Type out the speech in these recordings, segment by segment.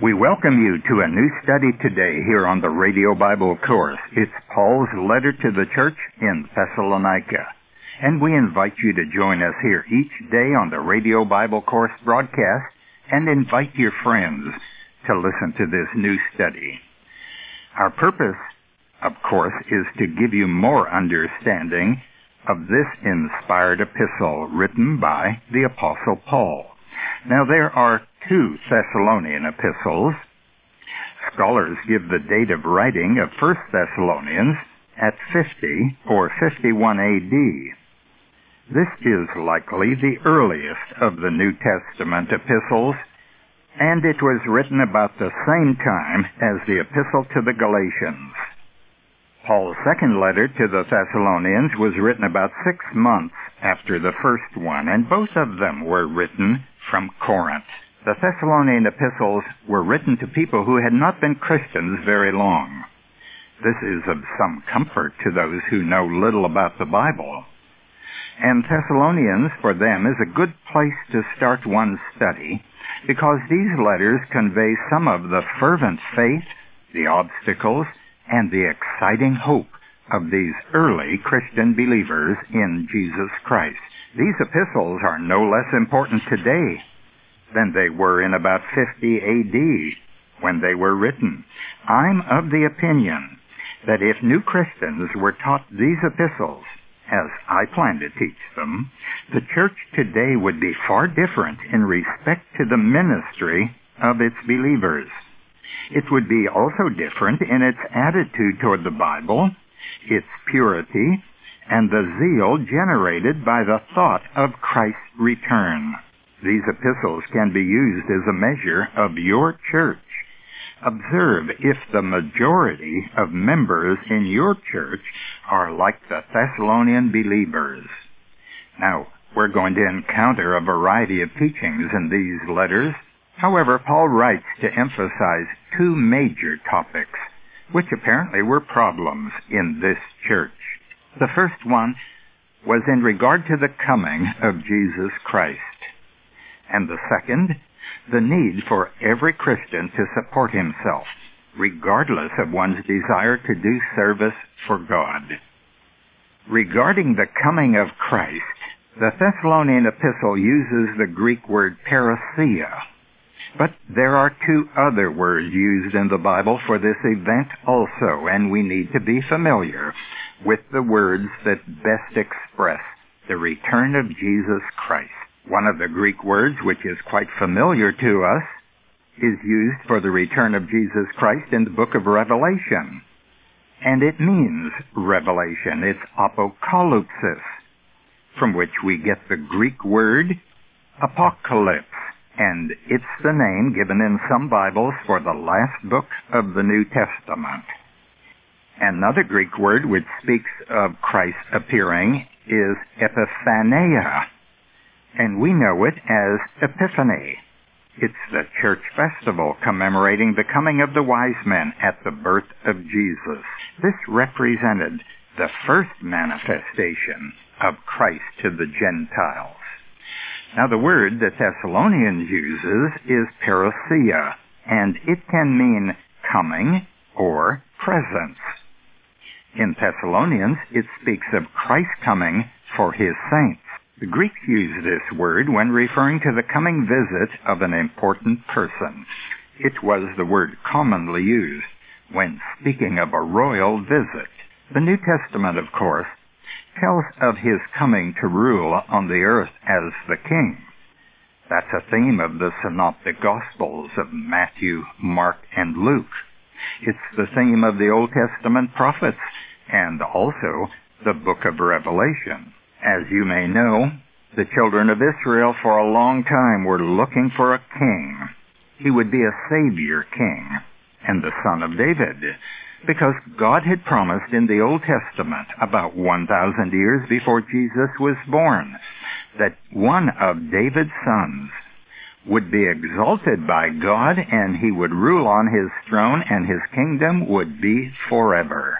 We welcome you to a new study today here on the Radio Bible Course. It's Paul's letter to the church in Thessalonica. And we invite you to join us here each day on the Radio Bible Course broadcast and invite your friends to listen to this new study. Our purpose, of course, is to give you more understanding of this inspired epistle written by the Apostle Paul. Now there are two Thessalonian epistles. Scholars give the date of writing of 1 Thessalonians at 50 or 51 AD. This is likely the earliest of the New Testament epistles, and it was written about the same time as the epistle to the Galatians. Paul's second letter to the Thessalonians was written about six months after the first one, and both of them were written from Corinth. The Thessalonian epistles were written to people who had not been Christians very long. This is of some comfort to those who know little about the Bible. And Thessalonians, for them, is a good place to start one's study because these letters convey some of the fervent faith, the obstacles, and the exciting hope of these early Christian believers in Jesus Christ. These epistles are no less important today than they were in about 50 AD when they were written. I'm of the opinion that if new Christians were taught these epistles, as I plan to teach them, the church today would be far different in respect to the ministry of its believers. It would be also different in its attitude toward the Bible, its purity, and the zeal generated by the thought of Christ's return. These epistles can be used as a measure of your church. Observe if the majority of members in your church are like the Thessalonian believers. Now, we're going to encounter a variety of teachings in these letters. However, Paul writes to emphasize two major topics, which apparently were problems in this church. The first one was in regard to the coming of Jesus Christ. And the second, the need for every Christian to support himself, regardless of one's desire to do service for God. Regarding the coming of Christ, the Thessalonian epistle uses the Greek word parousia. But there are two other words used in the Bible for this event also, and we need to be familiar with the words that best express the return of Jesus Christ. One of the Greek words, which is quite familiar to us, is used for the return of Jesus Christ in the book of Revelation. And it means revelation. It's apocalypsis, from which we get the Greek word apocalypse. And it's the name given in some Bibles for the last book of the New Testament. Another Greek word which speaks of Christ appearing is epiphania, and we know it as Epiphany. It's the church festival commemorating the coming of the wise men at the birth of Jesus. This represented the first manifestation of Christ to the Gentiles. Now the word that Thessalonians uses is parousia, and it can mean coming or presence. In Thessalonians, it speaks of Christ coming for his saints. The Greeks use this word when referring to the coming visit of an important person. It was the word commonly used when speaking of a royal visit. The New Testament, of course, tells of his coming to rule on the earth as the king. That's a theme of the synoptic gospels of Matthew, Mark, and Luke. It's the theme of the Old Testament prophets and also the book of Revelation. As you may know, the children of Israel for a long time were looking for a king. He would be a savior king and the son of David because God had promised in the Old Testament about 1,000 years before Jesus was born that one of David's sons would be exalted by God and he would rule on his throne and his kingdom would be forever.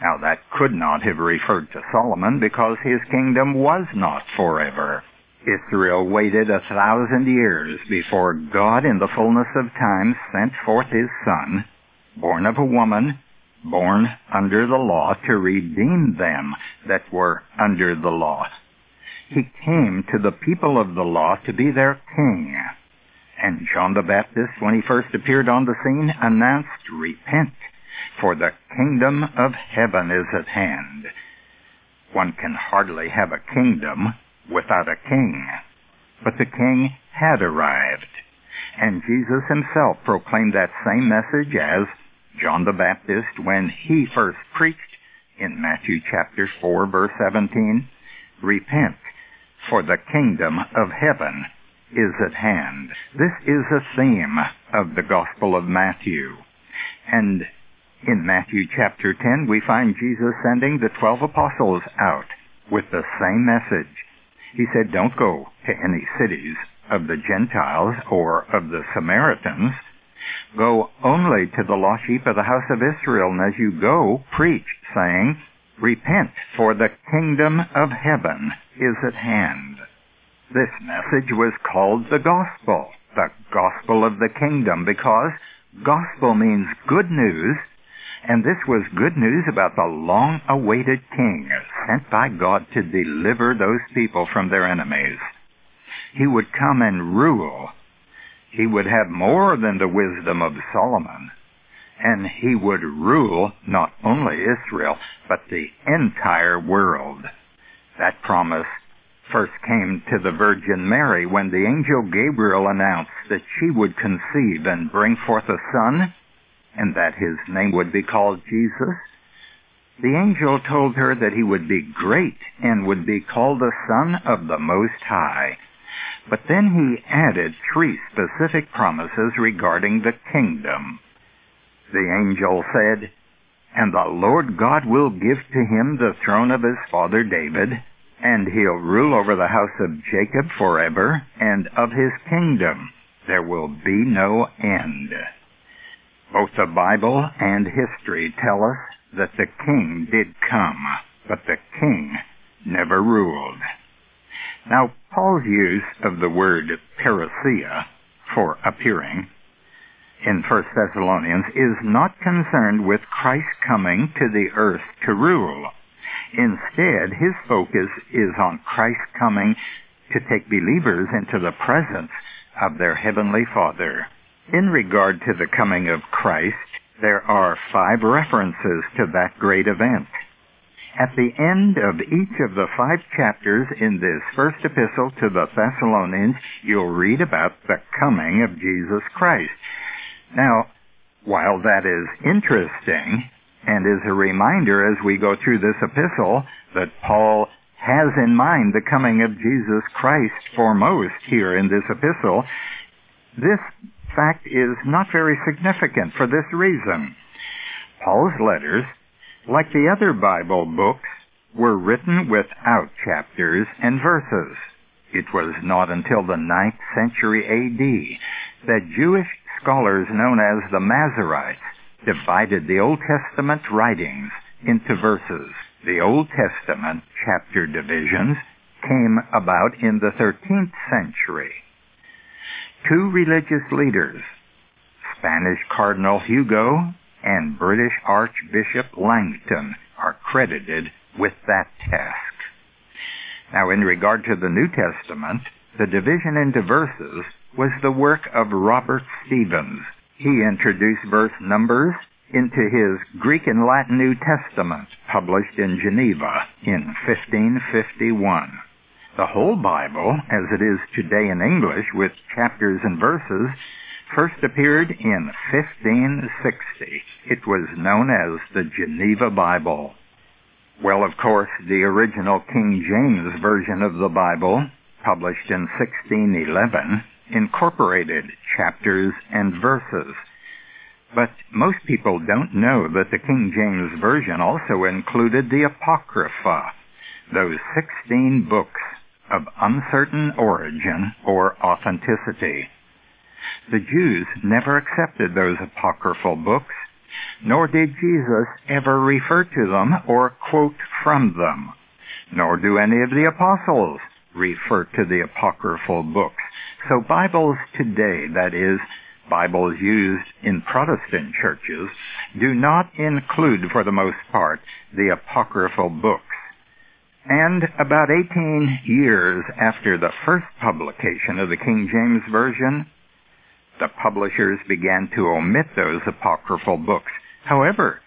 Now that could not have referred to Solomon because his kingdom was not forever. Israel waited a thousand years before God in the fullness of time sent forth his Son, born of a woman, born under the law to redeem them that were under the law. He came to the people of the law to be their king. And John the Baptist, when he first appeared on the scene, announced, Repent, for the kingdom of heaven is at hand. One can hardly have a kingdom without a king. But the king had arrived. And Jesus himself proclaimed that same message as John the Baptist when he first preached in Matthew chapter 4 verse 17, Repent, for the kingdom of heaven is at hand. This is a theme of the Gospel of Matthew. And in Matthew chapter 10, we find Jesus sending the twelve apostles out with the same message. He said, don't go to any cities of the Gentiles or of the Samaritans. Go only to the lost sheep of the house of Israel, and as you go, preach, saying, Repent, for the kingdom of heaven is at hand. This message was called the gospel, the gospel of the kingdom, because gospel means good news, and this was good news about the long-awaited king sent by God to deliver those people from their enemies. He would come and rule. He would have more than the wisdom of Solomon. And he would rule not only Israel, but the entire world. That promise first came to the Virgin Mary when the angel Gabriel announced that she would conceive and bring forth a son, and that his name would be called Jesus. The angel told her that he would be great and would be called the Son of the Most High. But then he added three specific promises regarding the kingdom. The angel said, And the Lord God will give to him the throne of his father David, and he'll rule over the house of Jacob forever, and of his kingdom there will be no end. Both the Bible and history tell us that the king did come, but the king never ruled. Now, Paul's use of the word parousia for appearing in 1 Thessalonians is not concerned with Christ coming to the earth to rule. Instead, his focus is on Christ coming to take believers into the presence of their Heavenly Father. In regard to the coming of Christ, there are five references to that great event. At the end of each of the five chapters in this first epistle to the Thessalonians, you'll read about the coming of Jesus Christ. Now, while that is interesting, and is a reminder as we go through this epistle that Paul has in mind the coming of Jesus Christ foremost here in this epistle, this fact is not very significant for this reason. Paul's letters, like the other Bible books, were written without chapters and verses. It was not until the ninth century AD that Jewish scholars known as the Masoretes divided the Old Testament writings into verses. The Old Testament chapter divisions came about in the 13th century. Two religious leaders, Spanish Cardinal Hugo and British Archbishop Langton, are credited with that task. Now, in regard to the New Testament, the division into verses was the work of Robert Stevens, he introduced verse numbers into his Greek and Latin New Testament, published in Geneva in 1551. The whole Bible, as it is today in English with chapters and verses, first appeared in 1560. It was known as the Geneva Bible. Well, of course, the original King James Version of the Bible, published in 1611, incorporated chapters and verses. But most people don't know that the King James Version also included the Apocrypha, those 16 books of uncertain origin or authenticity. The Jews never accepted those apocryphal books, nor did Jesus ever refer to them or quote from them, nor do any of the apostles refer to the apocryphal books. So Bibles today, that is, Bibles used in Protestant churches, do not include, for the most part, the apocryphal books. And about 18 years after the first publication of the King James Version, the publishers began to omit those apocryphal books. However,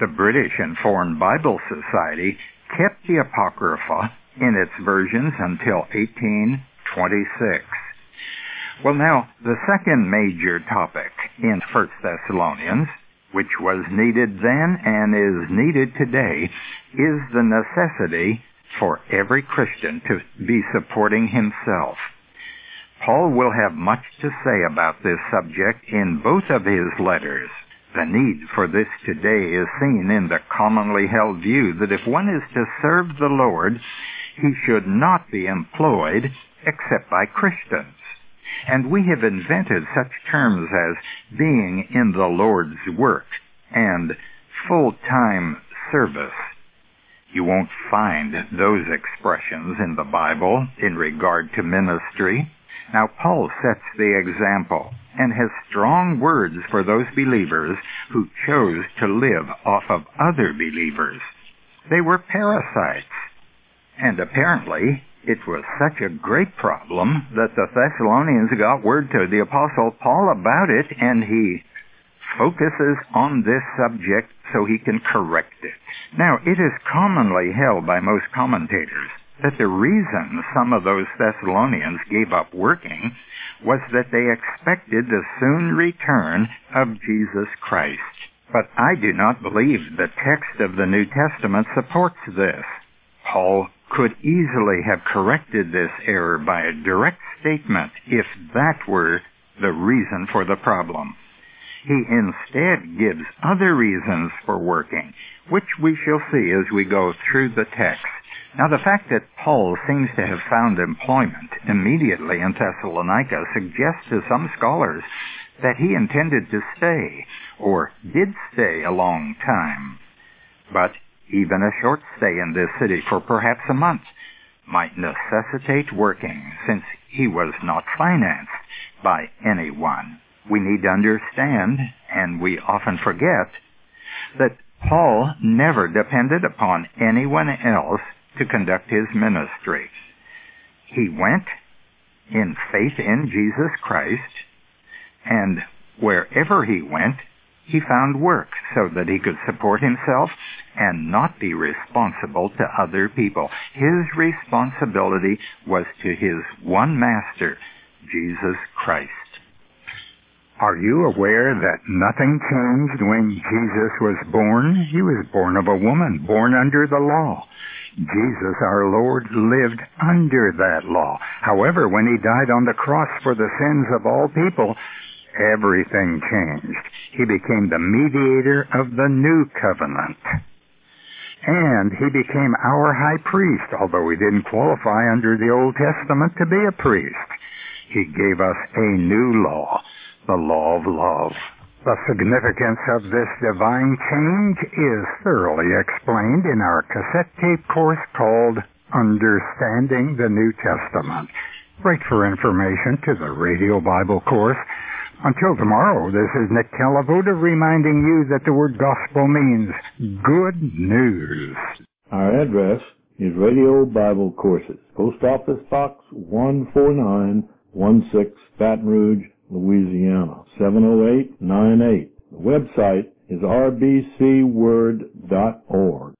the British and Foreign Bible Society kept the Apocrypha in its versions until 1826. Well, now, the second major topic in 1 Thessalonians, which was needed then and is needed today, is the necessity for every Christian to be supporting himself. Paul will have much to say about this subject in both of his letters. The need for this today is seen in the commonly held view that if one is to serve the Lord, he should not be employed except by Christians. And we have invented such terms as being in the Lord's work and full-time service. You won't find those expressions in the Bible in regard to ministry. Now Paul sets the example and has strong words for those believers who chose to live off of other believers. They were parasites. And apparently, it was such a great problem that the Thessalonians got word to the Apostle Paul about it, and he focuses on this subject so he can correct it. Now, it is commonly held by most commentators that the reason some of those Thessalonians gave up working was that they expected the soon return of Jesus Christ. But I do not believe the text of the New Testament supports this. Paul could easily have corrected this error by a direct statement if that were the reason for the problem. He instead gives other reasons for working, which we shall see as we go through the text. Now, the fact that Paul seems to have found employment immediately in Thessalonica suggests to some scholars that he intended to stay, or did stay a long time. But even a short stay in this city for perhaps a month might necessitate working, since he was not financed by anyone. We need to understand, and we often forget, that Paul never depended upon anyone else to conduct his ministry. He went in faith in Jesus Christ, and wherever he went, he found work so that he could support himself and not be responsible to other people. His responsibility was to his one master, Jesus Christ. Are you aware that nothing changed when Jesus was born? He was born of a woman, born under the law. Jesus, our Lord, lived under that law. However, when he died on the cross for the sins of all people, everything changed. He became the mediator of the new covenant. And he became our high priest, although he didn't qualify under the Old Testament to be a priest. He gave us a new law, the law of love. The significance of this divine change is thoroughly explained in our cassette tape course called Understanding the New Testament. Write for information to the Radio Bible course until tomorrow, this is Nick Calavuta reminding you that the word gospel means good news. Our address is Radio Bible Courses, Post Office Box 14916, Baton Rouge, Louisiana, 70898. The website is rbcword.org.